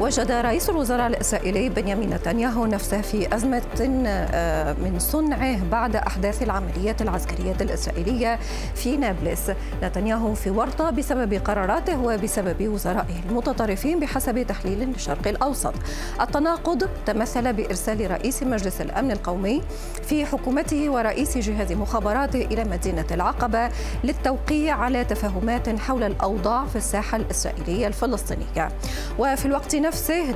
وجد رئيس الوزراء الإسرائيلي بنيامين نتنياهو نفسه في أزمة آه، من صنعه بعد أحداث العملية العسكرية الإسرائيلية في نابلس. نتنياهو في ورطة بسبب قراراته وبسبب وزرائه المتطرفين بحسب تحليل الشرق الأوسط. التناقض تمثل بإرسال رئيس مجلس الأمن القومي في حكومته ورئيس جهاز مخابراته إلى مدينة العقبة للتوقيع على تفاهمات حول الأوضاع في الساحة الإسرائيلية الفلسطينية. وفي الوقت نفسه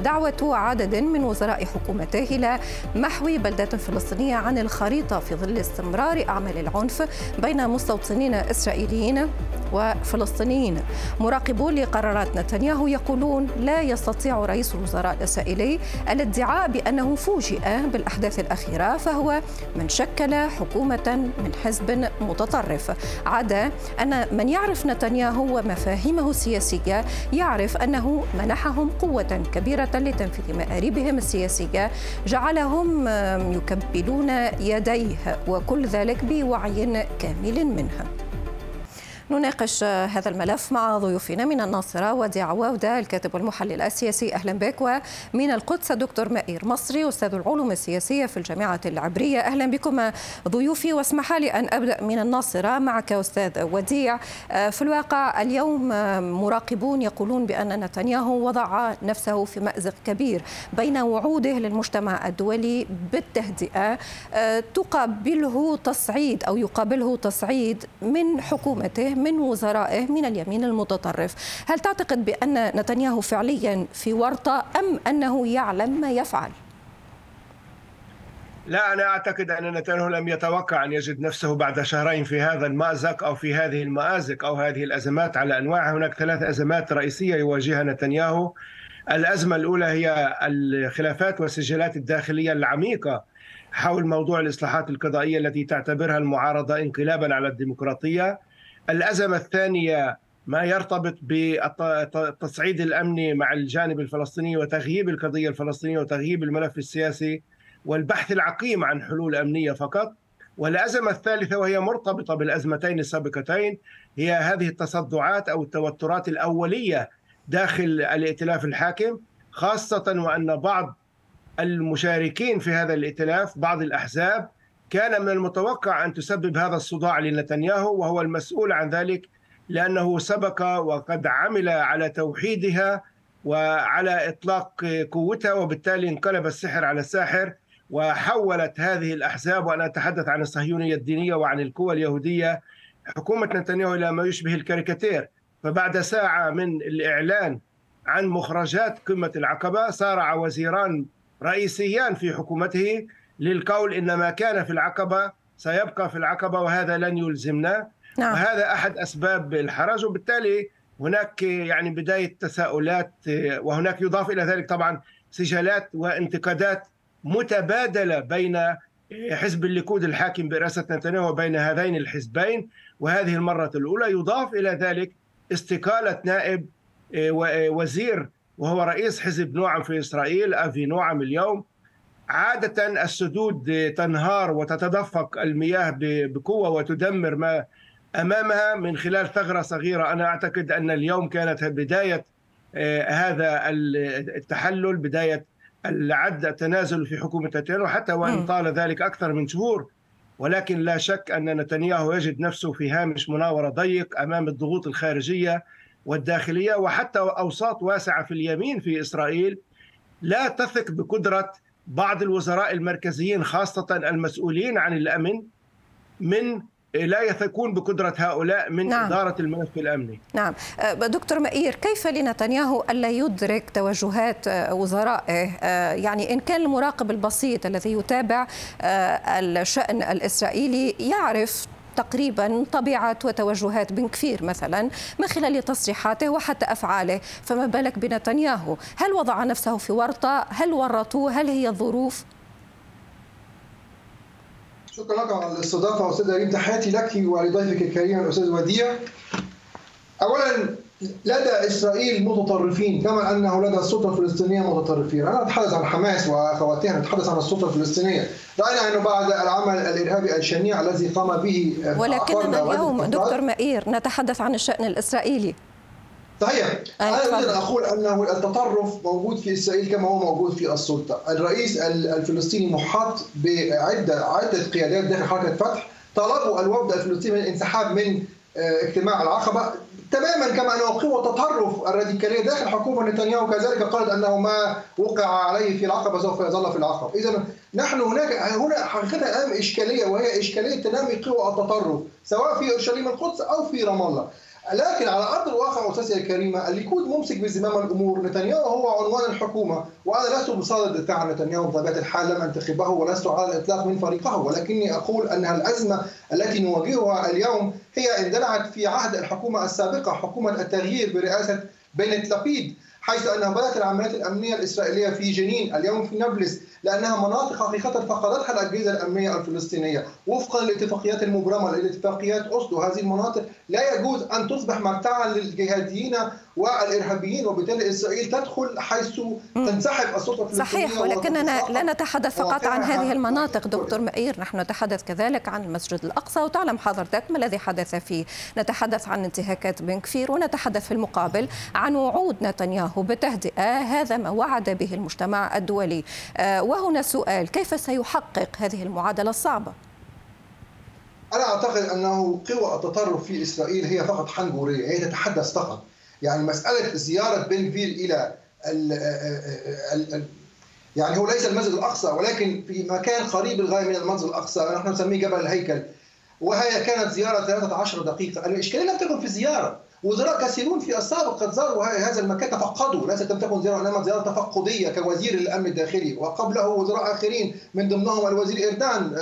دعوة عدد من وزراء حكومته إلى محو بلدة فلسطينية عن الخريطة في ظل استمرار أعمال العنف بين مستوطنين إسرائيليين وفلسطينيين. مراقبون لقرارات نتنياهو يقولون لا يستطيع رئيس الوزراء الإسرائيلي الادعاء بأنه فوجئ بالأحداث الأخيرة فهو من شكل حكومة من حزب متطرف. عدا أن من يعرف نتنياهو ومفاهيمه السياسية يعرف أنه منحهم قوة كبيرة لتنفيذ مآربهم السياسية. جعلهم يكبلون يديه وكل ذلك بوعي كامل منها نناقش هذا الملف مع ضيوفنا من الناصرة ودي عواودة الكاتب والمحلل السياسي. أهلا بك. ومن القدس الدكتور مائير مصري أستاذ العلوم السياسية في الجامعة العبرية. أهلا بكم ضيوفي. واسمح لي أن أبدأ من الناصرة معك أستاذ وديع. في الواقع اليوم مراقبون يقولون بأن نتنياهو وضع نفسه في مأزق كبير بين وعوده للمجتمع الدولي بالتهدئة. تقابله تصعيد أو يقابله تصعيد من حكومته من وزرائه من اليمين المتطرف. هل تعتقد بأن نتنياهو فعليا في ورطة أم أنه يعلم ما يفعل؟ لا أنا أعتقد أن نتنياهو لم يتوقع أن يجد نفسه بعد شهرين في هذا المأزق أو في هذه المآزق أو هذه الأزمات. على أنواعها هناك ثلاث أزمات رئيسية يواجهها نتنياهو. الأزمة الأولى هي الخلافات والسجلات الداخلية العميقة حول موضوع الإصلاحات القضائية التي تعتبرها المعارضة انقلابا على الديمقراطية. الأزمة الثانية ما يرتبط بالتصعيد الأمني مع الجانب الفلسطيني وتغييب القضية الفلسطينية وتغييب الملف السياسي والبحث العقيم عن حلول أمنية فقط. والأزمة الثالثة وهي مرتبطة بالأزمتين السابقتين هي هذه التصدعات أو التوترات الأولية داخل الائتلاف الحاكم خاصة وأن بعض المشاركين في هذا الائتلاف بعض الأحزاب كان من المتوقع أن تسبب هذا الصداع لنتنياهو وهو المسؤول عن ذلك لأنه سبق وقد عمل على توحيدها وعلى إطلاق قوتها وبالتالي انقلب السحر على الساحر وحولت هذه الأحزاب وأنا أتحدث عن الصهيونية الدينية وعن القوى اليهودية حكومة نتنياهو إلى ما يشبه الكاريكاتير. فبعد ساعة من الإعلان عن مخرجات قمة العقبة صارع وزيران رئيسيان في حكومته للقول ان ما كان في العقبة سيبقى في العقبة وهذا لن يلزمنا. نعم. وهذا أحد أسباب الحرج وبالتالي هناك يعني بداية تساؤلات وهناك يضاف إلى ذلك طبعا سجالات وانتقادات متبادلة بين حزب الليكود الحاكم برئاسة نتنياهو وبين هذين الحزبين. وهذه المرة الأولى يضاف إلى ذلك استقالة نائب وزير وهو رئيس حزب نوعم في إسرائيل أفي نوعم اليوم. عادة السدود تنهار وتتدفق المياه بقوة وتدمر ما أمامها من خلال ثغرة صغيرة. أنا أعتقد أن اليوم كانت بداية آه، هذا التحلل بداية العد التنازل في حكومة نتنياهو حتى وإن طال ذلك أكثر من شهور. ولكن لا شك أن نتنياهو يجد نفسه في هامش مناورة ضيق أمام الضغوط الخارجية والداخلية وحتى أوساط واسعة في اليمين في إسرائيل لا تثق بقدرة بعض الوزراء المركزيين خاصة المسؤولين عن الأمن من لا يثقون بقدرة هؤلاء من نعم. إدارة الملف الأمني. نعم. أه، دكتور مئير كيف لنتنياهو ألا يدرك توجهات أه، وزرائه؟ أه، يعني إن كان المراقب البسيط الذي يتابع الشأن الإسرائيلي يعرف تقريبا طبيعة وتوجهات بن كفير مثلا من خلال تصريحاته وحتى أفعاله. فما بالك بنتنياهو؟ هل وضع نفسه في ورطة؟ هل ورطوه؟ هل هي الظروف شكرا لك على الاستضافة أستاذ ريم. تحياتي لك ولضيفك الكريم الأستاذ وديع. أولا لدى إسرائيل متطرفين كما أنه لدى السلطة الفلسطينية متطرفين، أنا أتحدث عن حماس واخواتها نتحدث عن السلطة الفلسطينية، رأينا انه بعد العمل الإرهابي الشنيع الذي قام به ولكننا اليوم دكتور مائير نتحدث عن الشأن الإسرائيلي. صحيح. أنا أريد أن أقول أنه التطرف موجود في إسرائيل كما هو موجود في السلطة، الرئيس الفلسطيني محاط بعدة عدة قيادات داخل حركة فتح طلبوا الوفد الفلسطيني الانسحاب من اجتماع العقبة. تماما كما انه قوه تطرف الراديكالية داخل حكومة نتنياهو كذلك قالت أنه ما وقع عليه في العقبة سوف يظل في العقبة، اذا نحن هناك هنا حقيقة امام إشكالية وهي إشكالية تنامي قوى التطرف سواء في أورشليم القدس أو في رام الله. لكن على أرض الواقع استاذتي الكريمه الليكود ممسك بزمام الأمور، نتنياهو هو عنوان الحكومة، وأنا لست بصدد الدفاع عن نتنياهو بطبيعة الحال لم أنتخبه ولست على الإطلاق من فريقه، ولكني أقول انها الأزمة التي نواجهها اليوم هي اندلعت في عهد الحكومة السابقة، حكومة التغيير برئاسة بنت لابيد، حيث أنها بدأت العمليات الأمنية الإسرائيلية في جنين، اليوم في نابلس، لأنها مناطق حقيقة فقدتها الأجهزة الأمنية الفلسطينية. وفقا للاتفاقيات المبرمة لاتفاقيات أوسلو هذه المناطق لا يجوز أن تصبح مرتعا للجهاديين والإرهابيين وبالتالي إسرائيل تدخل حيث تنسحب السلطة الفلسطينية صحيح ولكننا لا نتحدث فقط عن هذه المناطق. دكتور مئير نحن نتحدث كذلك عن المسجد الأقصى وتعلم حضرتك ما الذي حدث فيه. نتحدث عن انتهاكات بن كفير ونتحدث في المقابل عن وعود نتنياهو. بتهدئة هذا ما وعد به المجتمع الدولي. وهنا سؤال كيف سيحقق هذه المعادلة الصعبة؟ أنا أعتقد أنه قوى التطرف في إسرائيل هي فقط حنجوريه هي تتحدث فقط. يعني مسألة زيارة بن فير إلى ال ال ال يعني هو ليس المسجد الأقصى ولكن في مكان قريب للغاية من المسجد الأقصى نحن نسميه جبل الهيكل. وهي كانت زيارة 13 دقيقة. الإشكالية لم تكن في الزياره وزراء كثيرون في السابق قد زاروا هذا المكان تفقدوا. ليست لم تكن زيارة انما زيارة تفقدية كوزير الأمن الداخلي. وقبله وزراء آخرين من ضمنهم الوزير إردان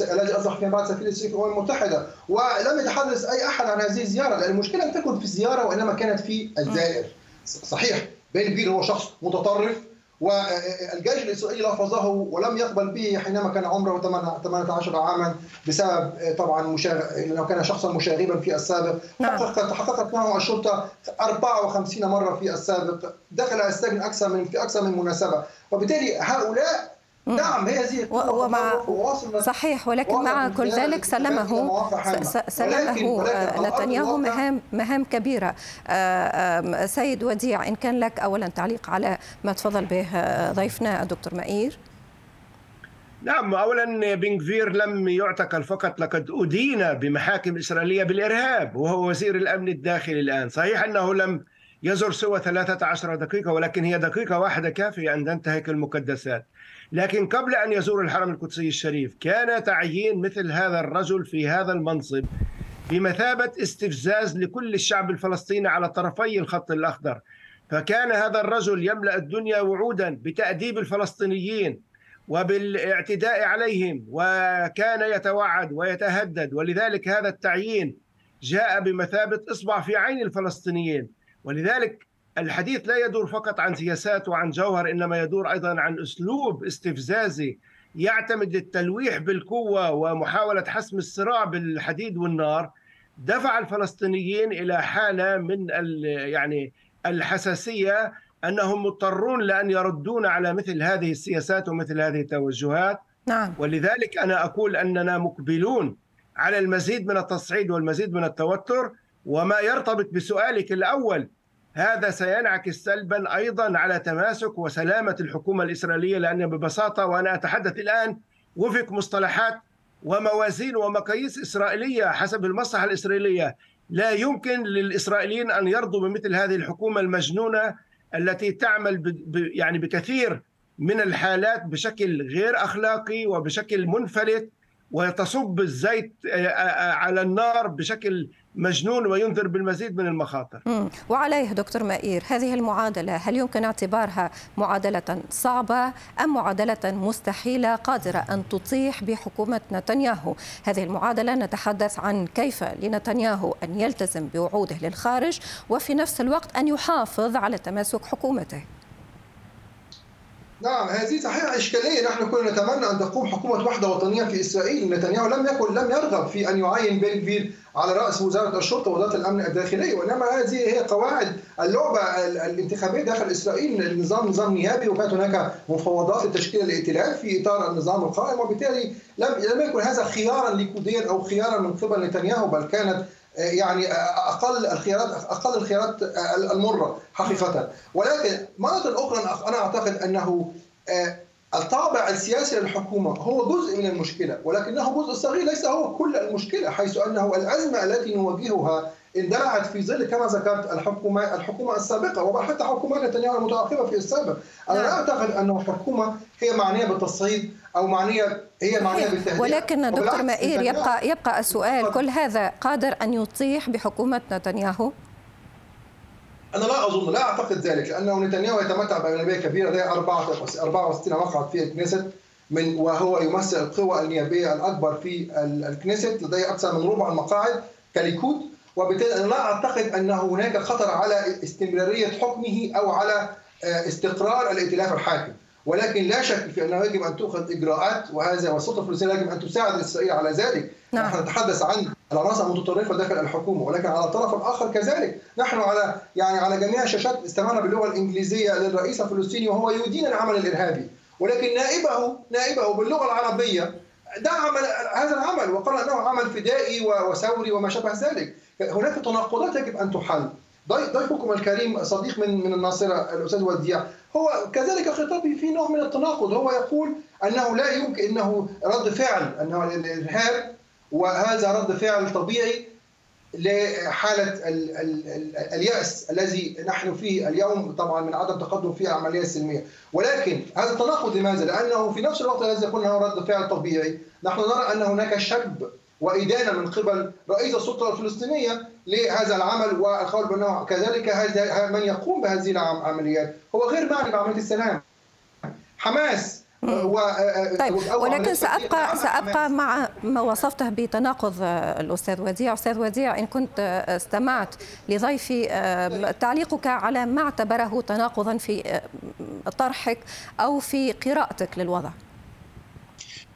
الذي أصبح فيما بعد سفير في الأمم المتحدة. ولم يتحدث أي أحد عن هذه الزيارة لأن المشكلة لم تكن في الزيارة وإنما كانت في الزائر صحيح بن فير هو شخص متطرف والجيش الإسرائيلي لفظه ولم يقبل به حينما كان عمره 18 عاما بسبب طبعا مشاغ... لأنه كان شخصا مشاغبا في السابق. نعم. حققت معه الشرطة 54 مرة في السابق. دخل السجن أكثر من في أكثر من مناسبة. وبالتالي هؤلاء نعم هي هذه ومع صحيح ولكن مع كل ذلك سلمه سلمه نتنياهو مهام مهام كبيرة. سيد وديع إن كان لك اولا تعليق على ما تفضل به ضيفنا الدكتور مائير نعم اولا بن كفير لم يعتقل فقط لقد أدين بمحاكم إسرائيلية بالإرهاب وهو وزير الأمن الداخلي الآن. صحيح أنه لم يزر سوى 13 دقيقة ولكن هي دقيقة واحدة كافية ان تنتهك المقدسات لكن قبل أن يزور الحرم القدسي الشريف كان تعيين مثل هذا الرجل في هذا المنصب بمثابة استفزاز لكل الشعب الفلسطيني على طرفي الخط الأخضر. فكان هذا الرجل يملأ الدنيا وعودا بتأديب الفلسطينيين وبالاعتداء عليهم وكان يتوعد ويتهدد. ولذلك هذا التعيين جاء بمثابة إصبع في عين الفلسطينيين. ولذلك الحديث لا يدور فقط عن سياسات وعن جوهر إنما يدور أيضا عن أسلوب استفزازي يعتمد التلويح بالقوة ومحاولة حسم الصراع بالحديد والنار. دفع الفلسطينيين إلى حالة من يعني الحساسية أنهم مضطرون لأن يردون على مثل هذه السياسات ومثل هذه التوجهات. نعم. ولذلك أنا أقول أننا مقبلون على المزيد من التصعيد والمزيد من التوتر. وما يرتبط بسؤالك الأول هذا سينعكس سلبا أيضا على تماسك وسلامة الحكومة الإسرائيلية لأن ببساطة وأنا أتحدث الآن وفق مصطلحات وموازين ومقاييس إسرائيلية حسب المصلحة الإسرائيلية. لا يمكن للإسرائيليين أن يرضوا بمثل هذه الحكومة المجنونة التي تعمل يعني بكثير من الحالات بشكل غير أخلاقي وبشكل منفلت وتصب الزيت على النار بشكل مجنون وينذر بالمزيد من المخاطر. وعليه دكتور مائير هذه المعادلة هل يمكن اعتبارها معادلة صعبة أم معادلة مستحيلة قادرة أن تطيح بحكومة نتنياهو؟ هذه المعادلة نتحدث عن كيف لنتنياهو أن يلتزم بوعوده للخارج وفي نفس الوقت أن يحافظ على تماسك حكومته. نعم هذه صحيح إشكالية. نحن كنا نتمنى أن تقوم حكومة وحدة وطنية في إسرائيل. نتنياهو لم يكن لم يرغب في أن يعين بن على رأس وزارة الشرطة ووزارة الأمن الداخلي وإنما هذه هي قواعد اللعبة الانتخابية داخل إسرائيل. النظام نظام نيابي وكانت هناك مفاوضات لتشكيل الائتلاف في إطار النظام القائم. وبالتالي لم لم يكن هذا خيارا ليكوديا أو خيارا من قبل نتنياهو بل كانت يعني أقل الخيارات أقل الخيارات المرة حقيقة ولكن مرة أخرى أنا أعتقد أنه آه، الطابع السياسي للحكومة هو جزء من المشكلة ولكنه جزء صغير ليس هو كل المشكلة حيث أنه الأزمة التي نواجهها اندلعت في ظل كما ذكرت الحكومة الحكومة السابقة وحتى حكومات نتنياهو المتعاقبه في السابق أنا لا نعم. أعتقد انه الحكومة هي معنية بالتصعيد أو معنيه هي معنية بالتهديد ولكن دكتور مائير يبقى يبقى السؤال كل هذا قادر أن يطيح بحكومة نتنياهو؟ أنا لا أظن لا أعتقد ذلك لأنه نتنياهو يتمتع باغلبيه كبيرة لديه 64 مقعد في الكنيست من وهو يمثل القوى النيابية الأكبر في الكنيست لديه أكثر من ربع المقاعد كليكود وبالتالي أنا لا أعتقد ان هناك خطر على استمرارية حكمه أو على آه، استقرار الائتلاف الحاكم. ولكن لا شك في أنه يجب أن تؤخذ إجراءات وهذا والسلطه الفلسطينيه يجب أن تساعد اسرائيل على ذلك. نعم. نحن نتحدث عن العناصر المتطرفة داخل الحكومة ولكن على الطرف الآخر كذلك. نحن على يعني على جميع الشاشات استمعنا باللغة الإنجليزية للرئيس الفلسطيني وهو يدين العمل الإرهابي. ولكن نائبه نائبه باللغة العربية دعم هذا العمل وقال أنه عمل فدائي وثوري وما شابه ذلك. هناك تناقضات يجب أن تحل. ضيفكم الكريم صديق من من الناصرة الأستاذ وديع. هو كذلك خطابه في نوع من التناقض هو يقول أنه لا يمكن إنه رد فعل أنه الإرهاب وهذا رد فعل طبيعي لحالة ال ال ال اليأس الذي نحن فيه اليوم طبعا من عدم تقدم في العملية السلمية ولكن هذا التناقض لماذا؟ لأنه في نفس الوقت الذي يقول أنه رد فعل طبيعي نحن نرى أن هناك شب وإدانة من قبل رئيس السلطة الفلسطينية لهذا العمل والقول بأنه كذلك من يقوم بهذه العمليات هو غير معني بعملية السلام. حماس و... آه، آه، طيب ولكن سابقى سأبقى مع ما وصفته بتناقض آه، الأستاذ وديع. أستاذ وديع إن كنت استمعت لضيفي تعليقك على ما اعتبره تناقضا في طرحك أو في قراءتك للوضع.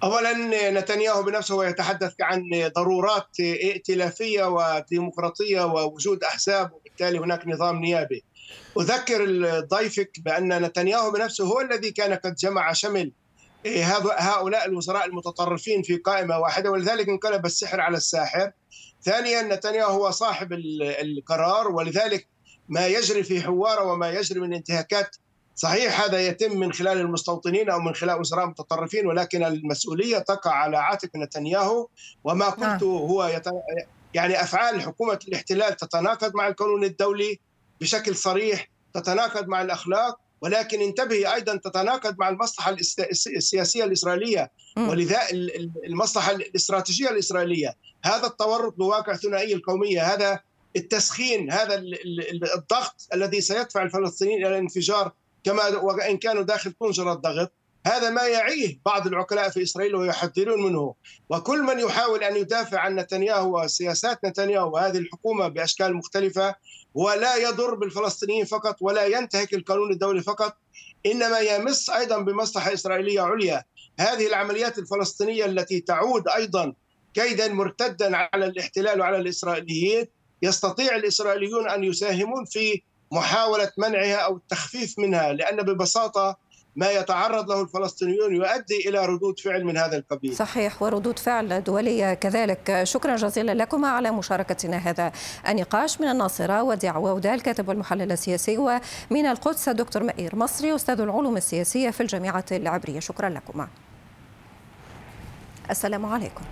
اولا نتنياهو بنفسه يتحدث عن ضرورات ائتلافية وديمقراطية ووجود أحزاب وبالتالي هناك نظام نيابي. أذكر ضيفك بأن نتنياهو بنفسه هو الذي كان قد جمع شمل هؤلاء الوزراء المتطرفين في قائمة واحدة ولذلك انقلب السحر على الساحر. ثانيا نتنياهو هو صاحب القرار ولذلك ما يجري في حوارة وما يجري من انتهاكات صحيح هذا يتم من خلال المستوطنين أو من خلال وزراء متطرفين ولكن المسؤولية تقع على عاتق نتنياهو وما نعم. هو يت... يعني أفعال حكومة الاحتلال تتناقض مع القانون الدولي بشكل صريح تتناقض مع الأخلاق ولكن انتبهي أيضا تتناقض مع المصلحة السياسية الإسرائيلية ولذا المصلحة الاستراتيجية الإسرائيلية هذا التورط بواقع ثنائي القومية هذا التسخين هذا الضغط الذي سيدفع الفلسطينيين إلى الانفجار كما وإن كانوا داخل طنجره الضغط هذا ما يعيه بعض العقلاء في إسرائيل ويحذرون منه. وكل من يحاول أن يدافع عن نتنياهو وسياسات نتنياهو وهذه الحكومة بأشكال مختلفة ولا يضر بالفلسطينيين فقط ولا ينتهك القانون الدولي فقط إنما يمس أيضا بمصلحة إسرائيلية عليا. هذه العمليات الفلسطينية التي تعود أيضا كيدا مرتدا على الاحتلال وعلى الإسرائيليين يستطيع الإسرائيليون أن يساهمون في محاولة منعها أو التخفيف منها لأن ببساطة ما يتعرض له الفلسطينيون يؤدي إلى ردود فعل من هذا القبيل. صحيح وردود فعل دولية كذلك، شكرا جزيلا لكما على مشاركتنا هذا النقاش من الناصرة وديع وودا الكاتب والمحلل السياسي ومن القدس الدكتور مئير مصري أستاذ العلوم السياسية في الجامعة العبرية، شكرا لكما. السلام عليكم.